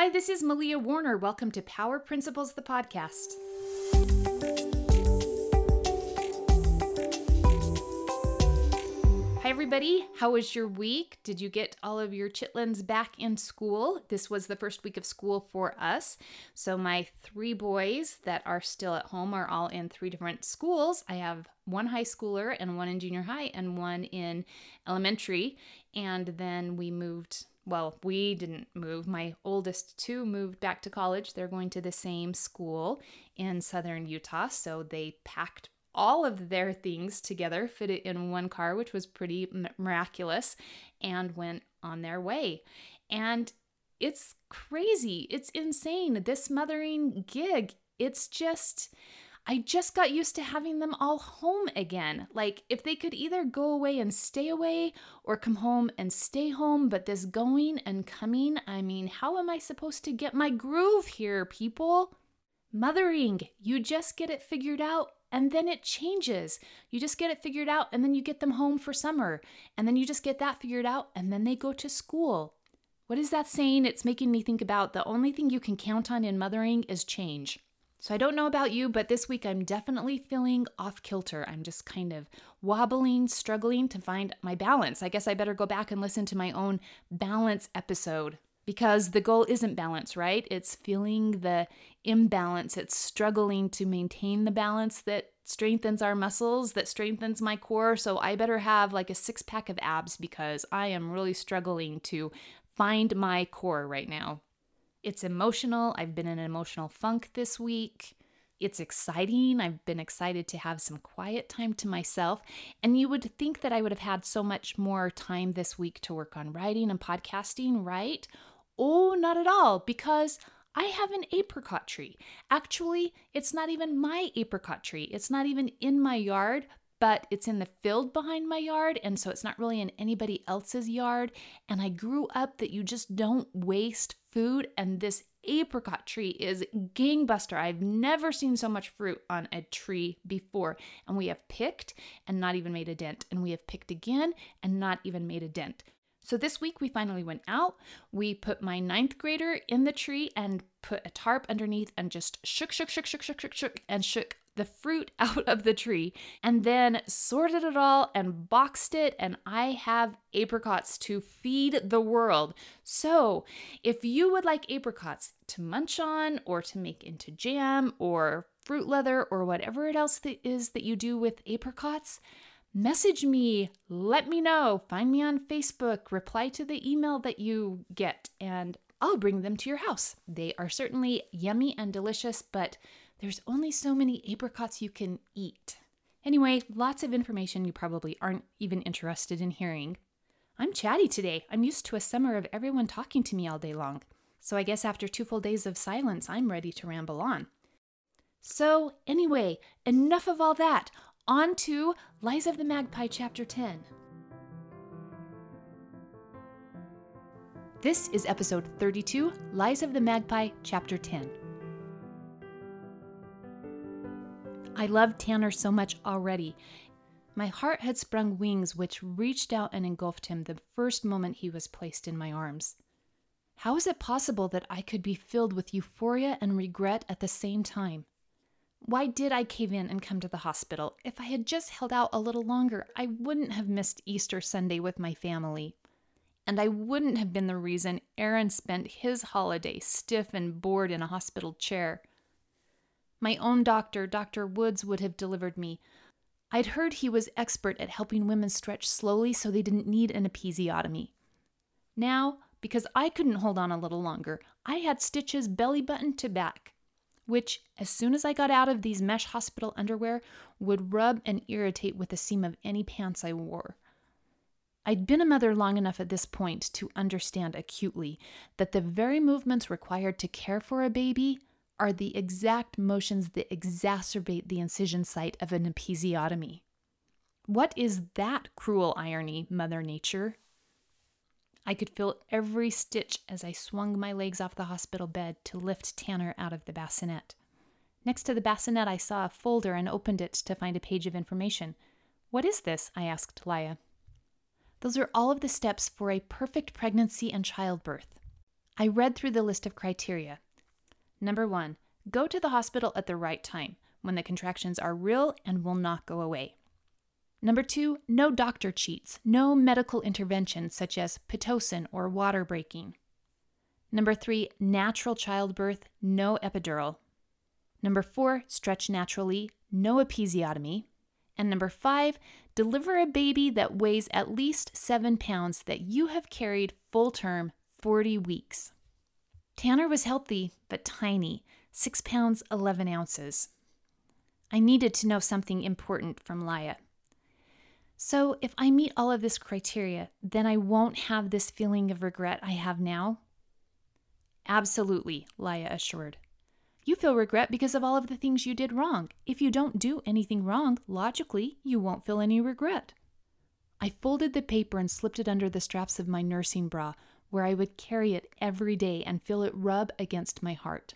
Hi, this is Malia Warner. Welcome to Power Principles, the podcast. Hi, everybody. How was your week? Did you get all of your chitlins back in school? This was the first week of school for us. So, my three boys that are still at home are all in three different schools. I have one high schooler and one in junior high and one in elementary. And then we moved well, we didn't move. My oldest two moved back to college. They're going to the same school in southern Utah. So they packed all of their things together, fit it in one car, which was pretty miraculous, and went on their way. And it's crazy. It's insane. This mothering gig, it's just I just got used to having them all home again. Like, if they could either go away and stay away or come home and stay home, but this going and coming, I mean, how am I supposed to get my groove here, people? Mothering, you just get it figured out and then it changes. You just get it figured out and then you get them home for summer. And then you just get that figured out and then they go to school. What is that saying? It's making me think about the only thing you can count on in mothering is change. So I don't know about you, but this week I'm definitely feeling off kilter. I'm just kind of wobbling, struggling to find my balance. I guess I better go back and listen to my own balance episode because the goal isn't balance, right? It's feeling the imbalance. It's struggling to maintain the balance that strengthens our muscles, that strengthens my core. So I better have like a six pack of abs because I am really struggling to find my core right now. It's emotional. I've been in an emotional funk this week. It's exciting. I've been excited to have some quiet time to myself. And you would think that I would have had so much more time this week to work on writing and podcasting, right? Oh, not at all, because I have an apricot tree. Actually, it's not even my apricot tree. It's not even in my yard, but it's in the field behind my yard. And so it's not really in anybody else's yard. And I grew up that you just don't waste food. And this apricot tree is gangbuster. I've never seen so much fruit on a tree before. And we have picked and not even made a dent. And we have picked again and not even made a dent. So this week we finally went out. We put my ninth grader in the tree and put a tarp underneath and just shook, shook, shook, shook, shook, shook, shook, and shook the fruit out of the tree and then sorted it all and boxed it. And I have apricots to feed the world. So if you would like apricots to munch on or to make into jam or fruit leather or whatever it else that is that you do with apricots, message me, let me know, find me on Facebook, reply to the email that you get, and I'll bring them to your house. They are certainly yummy and delicious, but there's only so many apricots you can eat. Anyway, lots of information you probably aren't even interested in hearing. I'm chatty today. I'm used to a summer of everyone talking to me all day long. So I guess after two full days of silence, I'm ready to ramble on. So, anyway, enough of all that. On to Lies of the Magpie, Chapter 10. This is episode 32 Lies of the Magpie, Chapter 10. I loved Tanner so much already. My heart had sprung wings which reached out and engulfed him the first moment he was placed in my arms. How is it possible that I could be filled with euphoria and regret at the same time? Why did I cave in and come to the hospital? If I had just held out a little longer, I wouldn't have missed Easter Sunday with my family. And I wouldn't have been the reason Aaron spent his holiday stiff and bored in a hospital chair. My own doctor, Dr. Woods, would have delivered me. I'd heard he was expert at helping women stretch slowly so they didn't need an episiotomy. Now, because I couldn't hold on a little longer, I had stitches belly button to back, which, as soon as I got out of these mesh hospital underwear, would rub and irritate with the seam of any pants I wore. I'd been a mother long enough at this point to understand acutely that the very movements required to care for a baby are the exact motions that exacerbate the incision site of an episiotomy. What is that cruel irony, Mother Nature? I could feel every stitch as I swung my legs off the hospital bed to lift Tanner out of the bassinet. Next to the bassinet, I saw a folder and opened it to find a page of information. What is this? I asked Laya. Those are all of the steps for a perfect pregnancy and childbirth. I read through the list of criteria. Number one, go to the hospital at the right time when the contractions are real and will not go away. Number two, no doctor cheats, no medical intervention such as Pitocin or water breaking. Number three, natural childbirth, no epidural. Number four, stretch naturally, no episiotomy. And number five, deliver a baby that weighs at least seven pounds that you have carried full term 40 weeks. Tanner was healthy, but tiny, six pounds, 11 ounces. I needed to know something important from Laya. So, if I meet all of this criteria, then I won't have this feeling of regret I have now? Absolutely, Laya assured. You feel regret because of all of the things you did wrong. If you don't do anything wrong, logically, you won't feel any regret. I folded the paper and slipped it under the straps of my nursing bra, where I would carry it every day and feel it rub against my heart.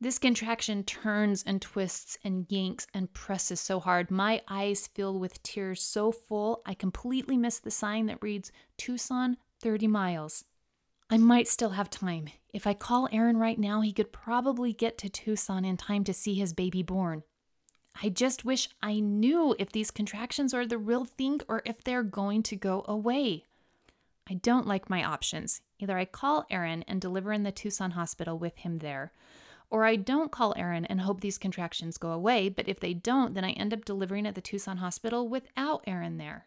This contraction turns and twists and yanks and presses so hard. My eyes fill with tears so full, I completely miss the sign that reads Tucson 30 miles. I might still have time. If I call Aaron right now, he could probably get to Tucson in time to see his baby born. I just wish I knew if these contractions are the real thing or if they're going to go away. I don't like my options. Either I call Aaron and deliver in the Tucson hospital with him there, or I don't call Aaron and hope these contractions go away, but if they don't, then I end up delivering at the Tucson hospital without Aaron there.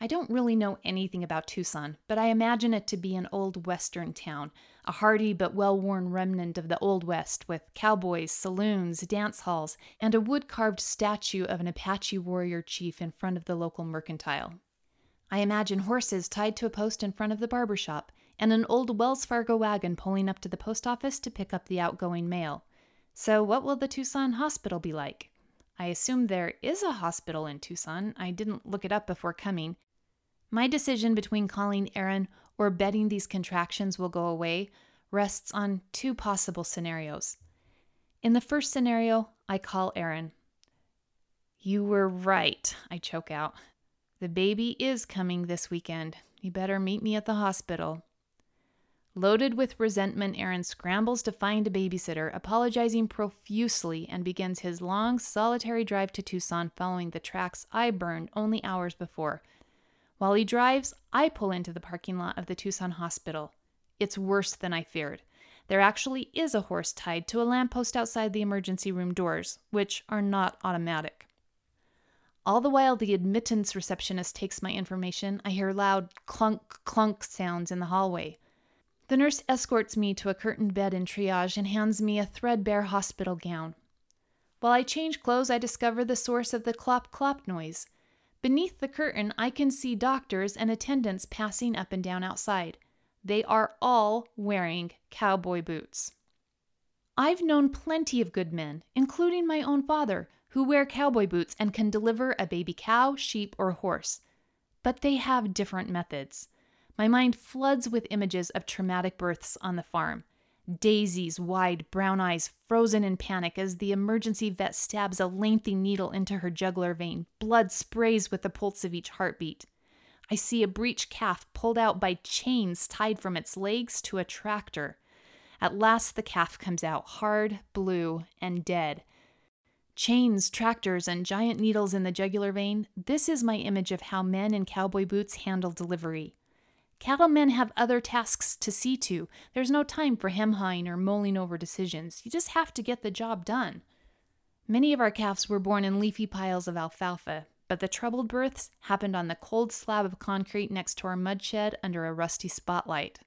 I don't really know anything about Tucson, but I imagine it to be an old western town, a hardy but well worn remnant of the Old West, with cowboys, saloons, dance halls, and a wood carved statue of an Apache warrior chief in front of the local mercantile. I imagine horses tied to a post in front of the barber shop, and an old Wells Fargo wagon pulling up to the post office to pick up the outgoing mail. So, what will the Tucson hospital be like? I assume there is a hospital in Tucson. I didn't look it up before coming. My decision between calling Aaron or betting these contractions will go away rests on two possible scenarios. In the first scenario, I call Aaron. You were right, I choke out. The baby is coming this weekend. You better meet me at the hospital. Loaded with resentment, Aaron scrambles to find a babysitter, apologizing profusely, and begins his long, solitary drive to Tucson following the tracks I burned only hours before. While he drives, I pull into the parking lot of the Tucson hospital. It's worse than I feared. There actually is a horse tied to a lamppost outside the emergency room doors, which are not automatic. All the while the admittance receptionist takes my information, I hear loud clunk clunk sounds in the hallway. The nurse escorts me to a curtained bed in triage and hands me a threadbare hospital gown. While I change clothes, I discover the source of the clop clop noise. Beneath the curtain, I can see doctors and attendants passing up and down outside. They are all wearing cowboy boots. I've known plenty of good men, including my own father, who wear cowboy boots and can deliver a baby cow, sheep, or horse. But they have different methods. My mind floods with images of traumatic births on the farm. Daisy's wide brown eyes frozen in panic as the emergency vet stabs a lengthy needle into her jugular vein. Blood sprays with the pulse of each heartbeat. I see a breech calf pulled out by chains tied from its legs to a tractor. At last, the calf comes out hard, blue, and dead, Chains, tractors, and giant needles in the jugular vein, this is my image of how men in cowboy boots handle delivery. Cattlemen have other tasks to see to. There's no time for hem-hawing or mulling over decisions. You just have to get the job done. Many of our calves were born in leafy piles of alfalfa, but the troubled births happened on the cold slab of concrete next to our mud shed under a rusty spotlight.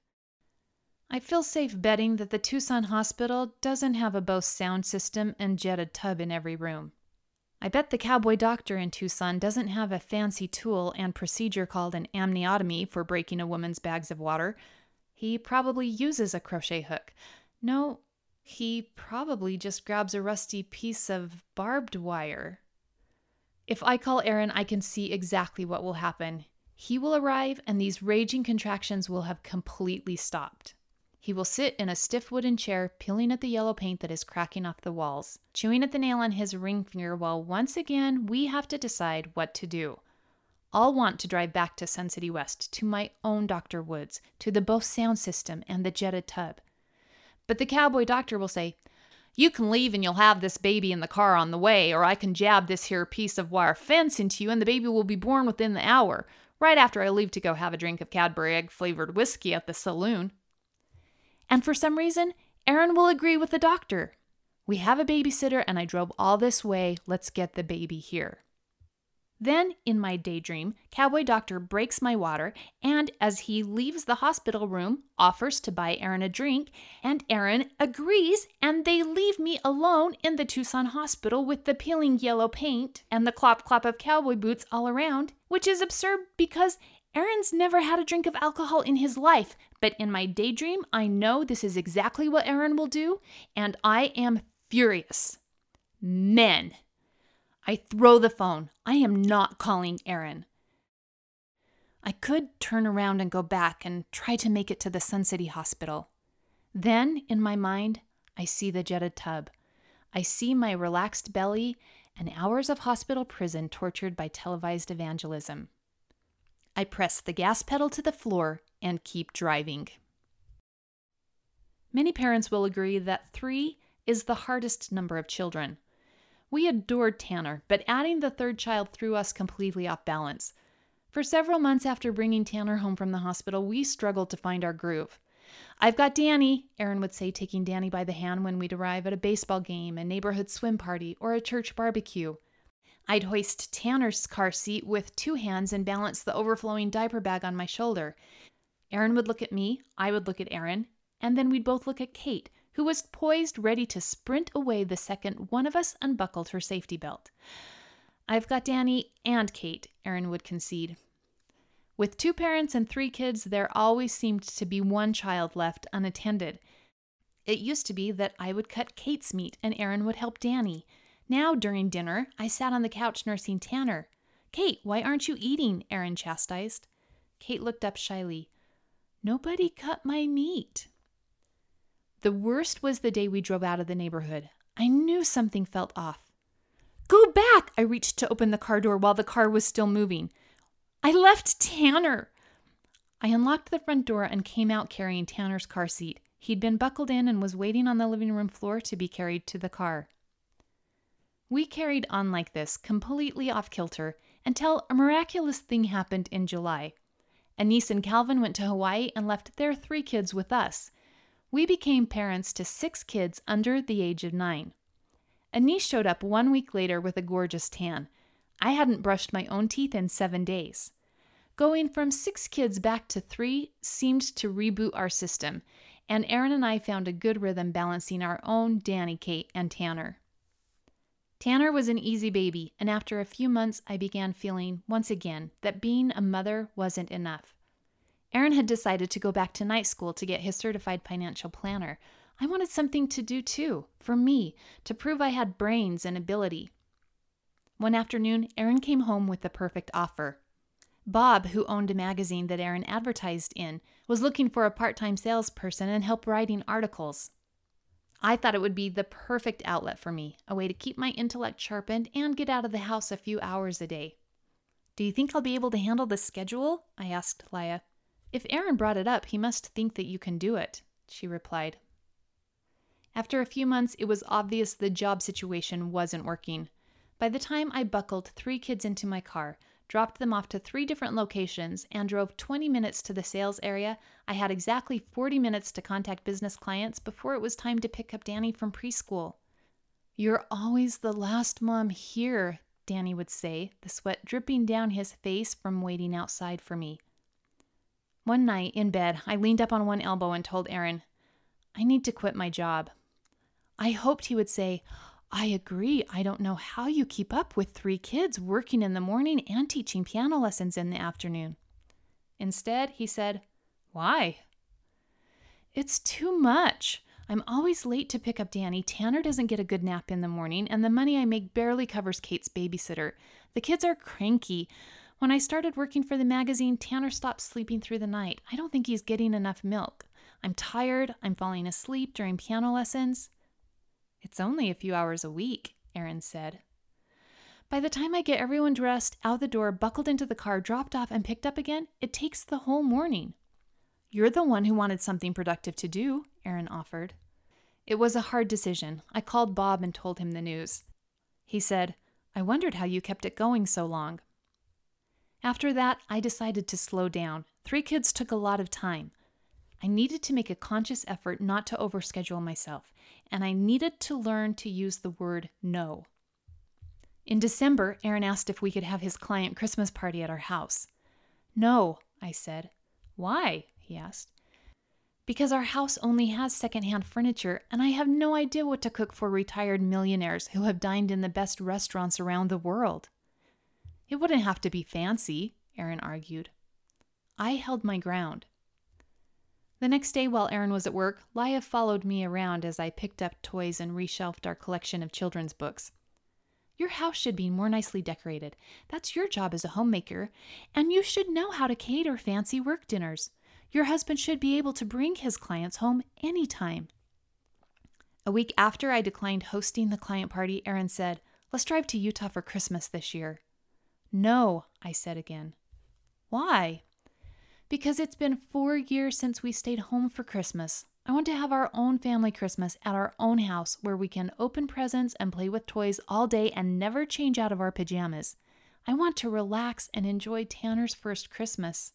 I feel safe betting that the Tucson hospital doesn't have a Bose sound system and jetted tub in every room. I bet the cowboy doctor in Tucson doesn't have a fancy tool and procedure called an amniotomy for breaking a woman's bags of water. He probably uses a crochet hook. No, he probably just grabs a rusty piece of barbed wire. If I call Aaron, I can see exactly what will happen. He will arrive, and these raging contractions will have completely stopped. He will sit in a stiff wooden chair, peeling at the yellow paint that is cracking off the walls, chewing at the nail on his ring finger while once again we have to decide what to do. I'll want to drive back to Sun City West, to my own Dr. Woods, to the Bose sound system and the jetted tub. But the cowboy doctor will say, You can leave and you'll have this baby in the car on the way, or I can jab this here piece of wire fence into you and the baby will be born within the hour, right after I leave to go have a drink of Cadbury egg flavored whiskey at the saloon. And for some reason, Aaron will agree with the doctor. We have a babysitter and I drove all this way. Let's get the baby here. Then, in my daydream, Cowboy Doctor breaks my water and, as he leaves the hospital room, offers to buy Aaron a drink, and Aaron agrees, and they leave me alone in the Tucson hospital with the peeling yellow paint and the clop clop of cowboy boots all around, which is absurd because Aaron's never had a drink of alcohol in his life, but in my daydream, I know this is exactly what Aaron will do, and I am furious. Men. I throw the phone. I am not calling Aaron. I could turn around and go back and try to make it to the Sun City Hospital. Then, in my mind, I see the jetted tub. I see my relaxed belly and hours of hospital prison tortured by televised evangelism. I press the gas pedal to the floor and keep driving. Many parents will agree that three is the hardest number of children. We adored Tanner, but adding the third child threw us completely off balance. For several months after bringing Tanner home from the hospital, we struggled to find our groove. I've got Danny, Aaron would say, taking Danny by the hand when we'd arrive at a baseball game, a neighborhood swim party, or a church barbecue. I'd hoist Tanner's car seat with two hands and balance the overflowing diaper bag on my shoulder. Aaron would look at me, I would look at Aaron, and then we'd both look at Kate, who was poised ready to sprint away the second one of us unbuckled her safety belt. I've got Danny and Kate, Aaron would concede. With two parents and three kids, there always seemed to be one child left unattended. It used to be that I would cut Kate's meat and Aaron would help Danny. Now, during dinner, I sat on the couch nursing Tanner. Kate, why aren't you eating? Aaron chastised. Kate looked up shyly. Nobody cut my meat. The worst was the day we drove out of the neighborhood. I knew something felt off. Go back! I reached to open the car door while the car was still moving. I left Tanner. I unlocked the front door and came out carrying Tanner's car seat. He'd been buckled in and was waiting on the living room floor to be carried to the car. We carried on like this, completely off kilter, until a miraculous thing happened in July. Anise and Calvin went to Hawaii and left their three kids with us. We became parents to six kids under the age of nine. Anise showed up one week later with a gorgeous tan. I hadn't brushed my own teeth in seven days. Going from six kids back to three seemed to reboot our system, and Aaron and I found a good rhythm balancing our own Danny, Kate, and Tanner. Tanner was an easy baby, and after a few months, I began feeling, once again, that being a mother wasn't enough. Aaron had decided to go back to night school to get his certified financial planner. I wanted something to do too, for me, to prove I had brains and ability. One afternoon, Aaron came home with the perfect offer. Bob, who owned a magazine that Aaron advertised in, was looking for a part time salesperson and help writing articles. I thought it would be the perfect outlet for me, a way to keep my intellect sharpened and get out of the house a few hours a day. Do you think I'll be able to handle the schedule? I asked Leah. If Aaron brought it up, he must think that you can do it, she replied. After a few months, it was obvious the job situation wasn't working. By the time I buckled three kids into my car, dropped them off to three different locations, and drove 20 minutes to the sales area, I had exactly 40 minutes to contact business clients before it was time to pick up Danny from preschool. You're always the last mom here, Danny would say, the sweat dripping down his face from waiting outside for me. One night in bed, I leaned up on one elbow and told Aaron, I need to quit my job. I hoped he would say, I agree. I don't know how you keep up with three kids working in the morning and teaching piano lessons in the afternoon. Instead, he said, Why? It's too much. I'm always late to pick up Danny. Tanner doesn't get a good nap in the morning, and the money I make barely covers Kate's babysitter. The kids are cranky. When I started working for the magazine, Tanner stopped sleeping through the night. I don't think he's getting enough milk. I'm tired. I'm falling asleep during piano lessons. It's only a few hours a week, Aaron said. By the time I get everyone dressed, out the door, buckled into the car, dropped off, and picked up again, it takes the whole morning. You're the one who wanted something productive to do, Aaron offered. It was a hard decision. I called Bob and told him the news. He said, I wondered how you kept it going so long. After that, I decided to slow down. Three kids took a lot of time. I needed to make a conscious effort not to overschedule myself, and I needed to learn to use the word no. In December, Aaron asked if we could have his client Christmas party at our house. No, I said. Why? he asked. Because our house only has secondhand furniture, and I have no idea what to cook for retired millionaires who have dined in the best restaurants around the world. It wouldn't have to be fancy, Aaron argued. I held my ground. The next day, while Aaron was at work, Laya followed me around as I picked up toys and reshelved our collection of children's books. Your house should be more nicely decorated. That's your job as a homemaker. And you should know how to cater fancy work dinners. Your husband should be able to bring his clients home anytime. A week after I declined hosting the client party, Aaron said, Let's drive to Utah for Christmas this year. No, I said again. Why? Because it's been four years since we stayed home for Christmas. I want to have our own family Christmas at our own house where we can open presents and play with toys all day and never change out of our pajamas. I want to relax and enjoy Tanner's first Christmas.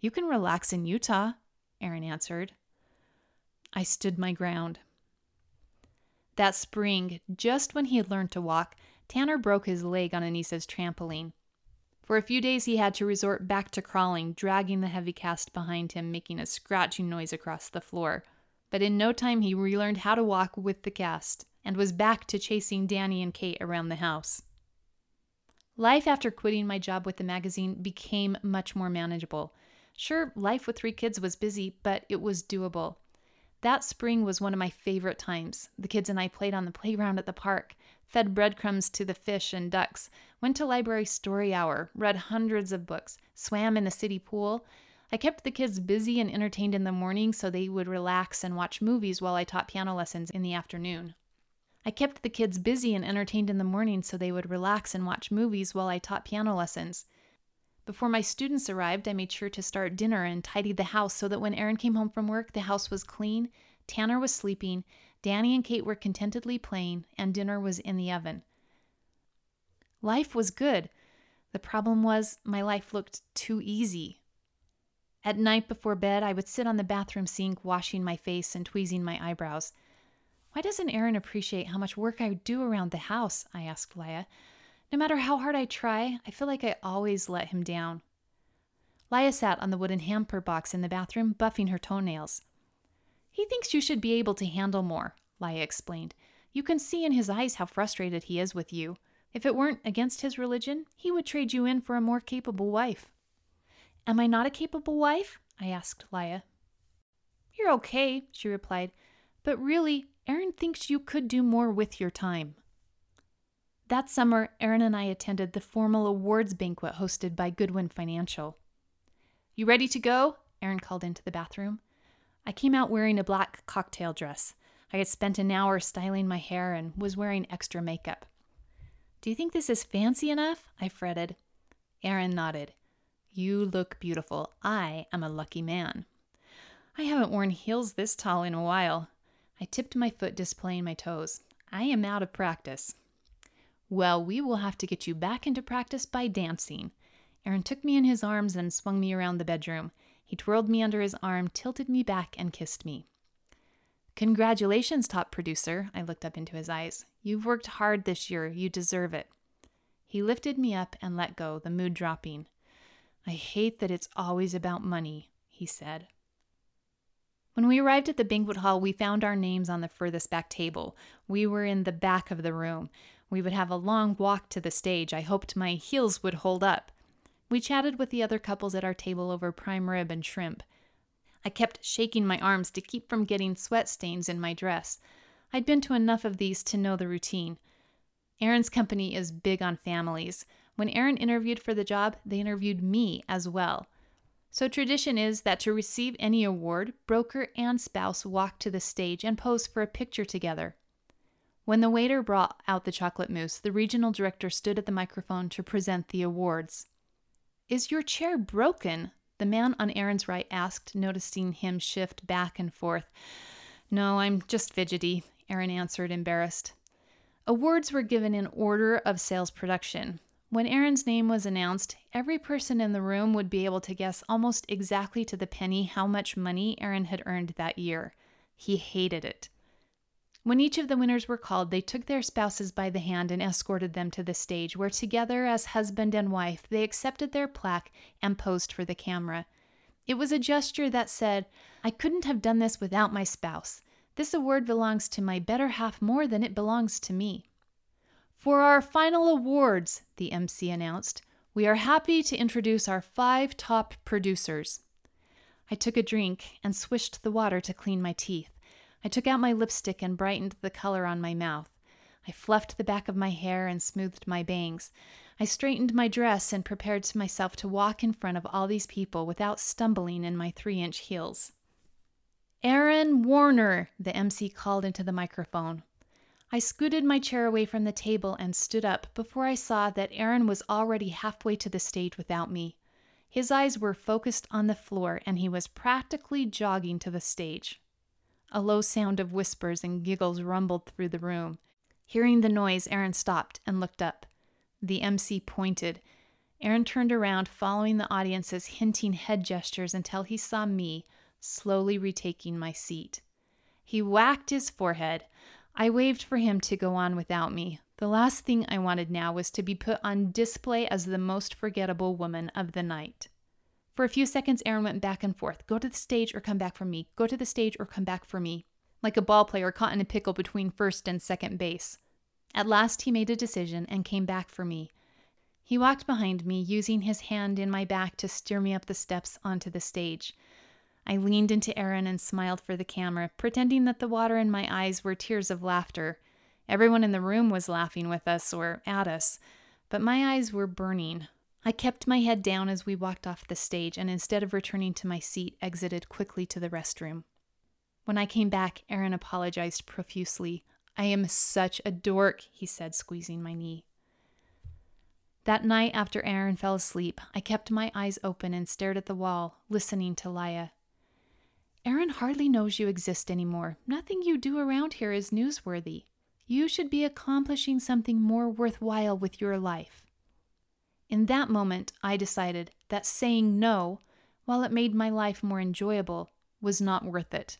You can relax in Utah, Aaron answered. I stood my ground. That spring, just when he had learned to walk, Tanner broke his leg on Anissa's trampoline. For a few days, he had to resort back to crawling, dragging the heavy cast behind him, making a scratching noise across the floor. But in no time, he relearned how to walk with the cast and was back to chasing Danny and Kate around the house. Life after quitting my job with the magazine became much more manageable. Sure, life with three kids was busy, but it was doable. That spring was one of my favorite times. The kids and I played on the playground at the park, fed breadcrumbs to the fish and ducks, went to library story hour, read hundreds of books, swam in the city pool. I kept the kids busy and entertained in the morning so they would relax and watch movies while I taught piano lessons in the afternoon. I kept the kids busy and entertained in the morning so they would relax and watch movies while I taught piano lessons. Before my students arrived, I made sure to start dinner and tidied the house so that when Aaron came home from work, the house was clean, Tanner was sleeping, Danny and Kate were contentedly playing, and dinner was in the oven. Life was good. The problem was, my life looked too easy. At night before bed, I would sit on the bathroom sink, washing my face and tweezing my eyebrows. Why doesn't Aaron appreciate how much work I do around the house? I asked Laya. No matter how hard I try, I feel like I always let him down. Laya sat on the wooden hamper box in the bathroom, buffing her toenails. He thinks you should be able to handle more, Laya explained. You can see in his eyes how frustrated he is with you. If it weren't against his religion, he would trade you in for a more capable wife. Am I not a capable wife? I asked Laya. You're okay, she replied, but really, Aaron thinks you could do more with your time. That summer, Aaron and I attended the formal awards banquet hosted by Goodwin Financial. You ready to go? Aaron called into the bathroom. I came out wearing a black cocktail dress. I had spent an hour styling my hair and was wearing extra makeup. Do you think this is fancy enough? I fretted. Aaron nodded. You look beautiful. I am a lucky man. I haven't worn heels this tall in a while. I tipped my foot, displaying my toes. I am out of practice. Well, we will have to get you back into practice by dancing. Aaron took me in his arms and swung me around the bedroom. He twirled me under his arm, tilted me back, and kissed me. Congratulations, top producer. I looked up into his eyes. You've worked hard this year. You deserve it. He lifted me up and let go, the mood dropping. I hate that it's always about money, he said. When we arrived at the banquet hall, we found our names on the furthest back table. We were in the back of the room. We would have a long walk to the stage. I hoped my heels would hold up. We chatted with the other couples at our table over prime rib and shrimp. I kept shaking my arms to keep from getting sweat stains in my dress. I'd been to enough of these to know the routine. Aaron's company is big on families. When Aaron interviewed for the job, they interviewed me as well. So, tradition is that to receive any award, broker and spouse walk to the stage and pose for a picture together. When the waiter brought out the chocolate mousse, the regional director stood at the microphone to present the awards. Is your chair broken? The man on Aaron's right asked, noticing him shift back and forth. No, I'm just fidgety, Aaron answered, embarrassed. Awards were given in order of sales production. When Aaron's name was announced, every person in the room would be able to guess almost exactly to the penny how much money Aaron had earned that year. He hated it. When each of the winners were called, they took their spouses by the hand and escorted them to the stage, where together as husband and wife, they accepted their plaque and posed for the camera. It was a gesture that said, I couldn't have done this without my spouse. This award belongs to my better half more than it belongs to me. For our final awards, the MC announced, we are happy to introduce our five top producers. I took a drink and swished the water to clean my teeth. I took out my lipstick and brightened the color on my mouth. I fluffed the back of my hair and smoothed my bangs. I straightened my dress and prepared myself to walk in front of all these people without stumbling in my three inch heels. Aaron Warner, the MC called into the microphone. I scooted my chair away from the table and stood up before I saw that Aaron was already halfway to the stage without me. His eyes were focused on the floor, and he was practically jogging to the stage. A low sound of whispers and giggles rumbled through the room. Hearing the noise, Aaron stopped and looked up. The MC pointed. Aaron turned around, following the audience's hinting head gestures until he saw me, slowly retaking my seat. He whacked his forehead. I waved for him to go on without me. The last thing I wanted now was to be put on display as the most forgettable woman of the night. For a few seconds, Aaron went back and forth go to the stage or come back for me, go to the stage or come back for me, like a ball player caught in a pickle between first and second base. At last, he made a decision and came back for me. He walked behind me, using his hand in my back to steer me up the steps onto the stage. I leaned into Aaron and smiled for the camera, pretending that the water in my eyes were tears of laughter. Everyone in the room was laughing with us or at us, but my eyes were burning. I kept my head down as we walked off the stage and instead of returning to my seat, exited quickly to the restroom. When I came back, Aaron apologized profusely. I am such a dork, he said, squeezing my knee. That night after Aaron fell asleep, I kept my eyes open and stared at the wall, listening to Laya. Aaron hardly knows you exist anymore. Nothing you do around here is newsworthy. You should be accomplishing something more worthwhile with your life. In that moment, I decided that saying no, while it made my life more enjoyable, was not worth it.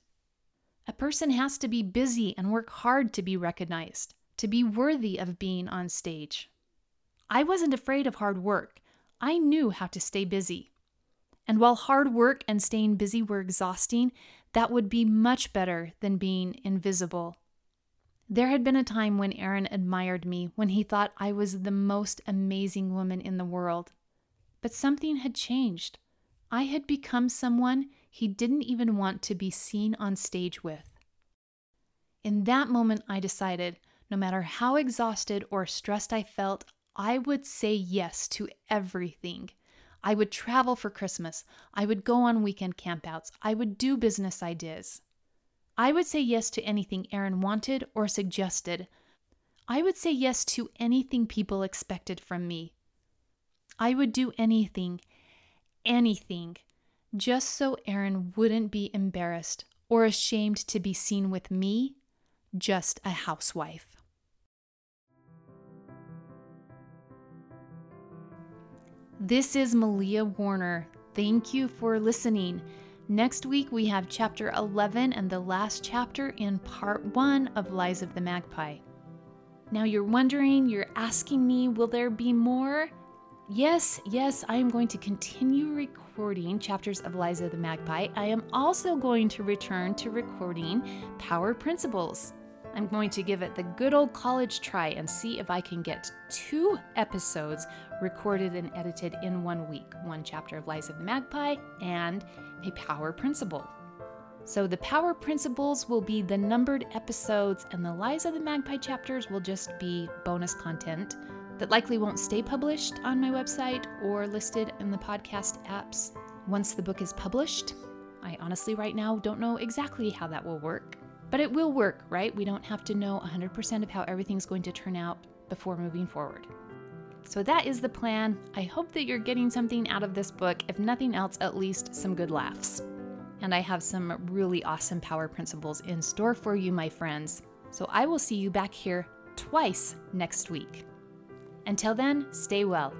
A person has to be busy and work hard to be recognized, to be worthy of being on stage. I wasn't afraid of hard work. I knew how to stay busy. And while hard work and staying busy were exhausting, that would be much better than being invisible there had been a time when Aaron admired me, when he thought I was the most amazing woman in the world. But something had changed. I had become someone he didn't even want to be seen on stage with. In that moment, I decided no matter how exhausted or stressed I felt, I would say yes to everything. I would travel for Christmas. I would go on weekend campouts. I would do business ideas. I would say yes to anything Aaron wanted or suggested. I would say yes to anything people expected from me. I would do anything, anything, just so Aaron wouldn't be embarrassed or ashamed to be seen with me, just a housewife. This is Malia Warner. Thank you for listening. Next week, we have chapter 11 and the last chapter in part 1 of Lies of the Magpie. Now, you're wondering, you're asking me, will there be more? Yes, yes, I am going to continue recording chapters of Lies of the Magpie. I am also going to return to recording Power Principles. I'm going to give it the good old college try and see if I can get two episodes recorded and edited in one week one chapter of Lies of the Magpie and a power principle. So the power principles will be the numbered episodes, and the Lies of the Magpie chapters will just be bonus content that likely won't stay published on my website or listed in the podcast apps once the book is published. I honestly, right now, don't know exactly how that will work. But it will work, right? We don't have to know 100% of how everything's going to turn out before moving forward. So that is the plan. I hope that you're getting something out of this book, if nothing else, at least some good laughs. And I have some really awesome power principles in store for you, my friends. So I will see you back here twice next week. Until then, stay well.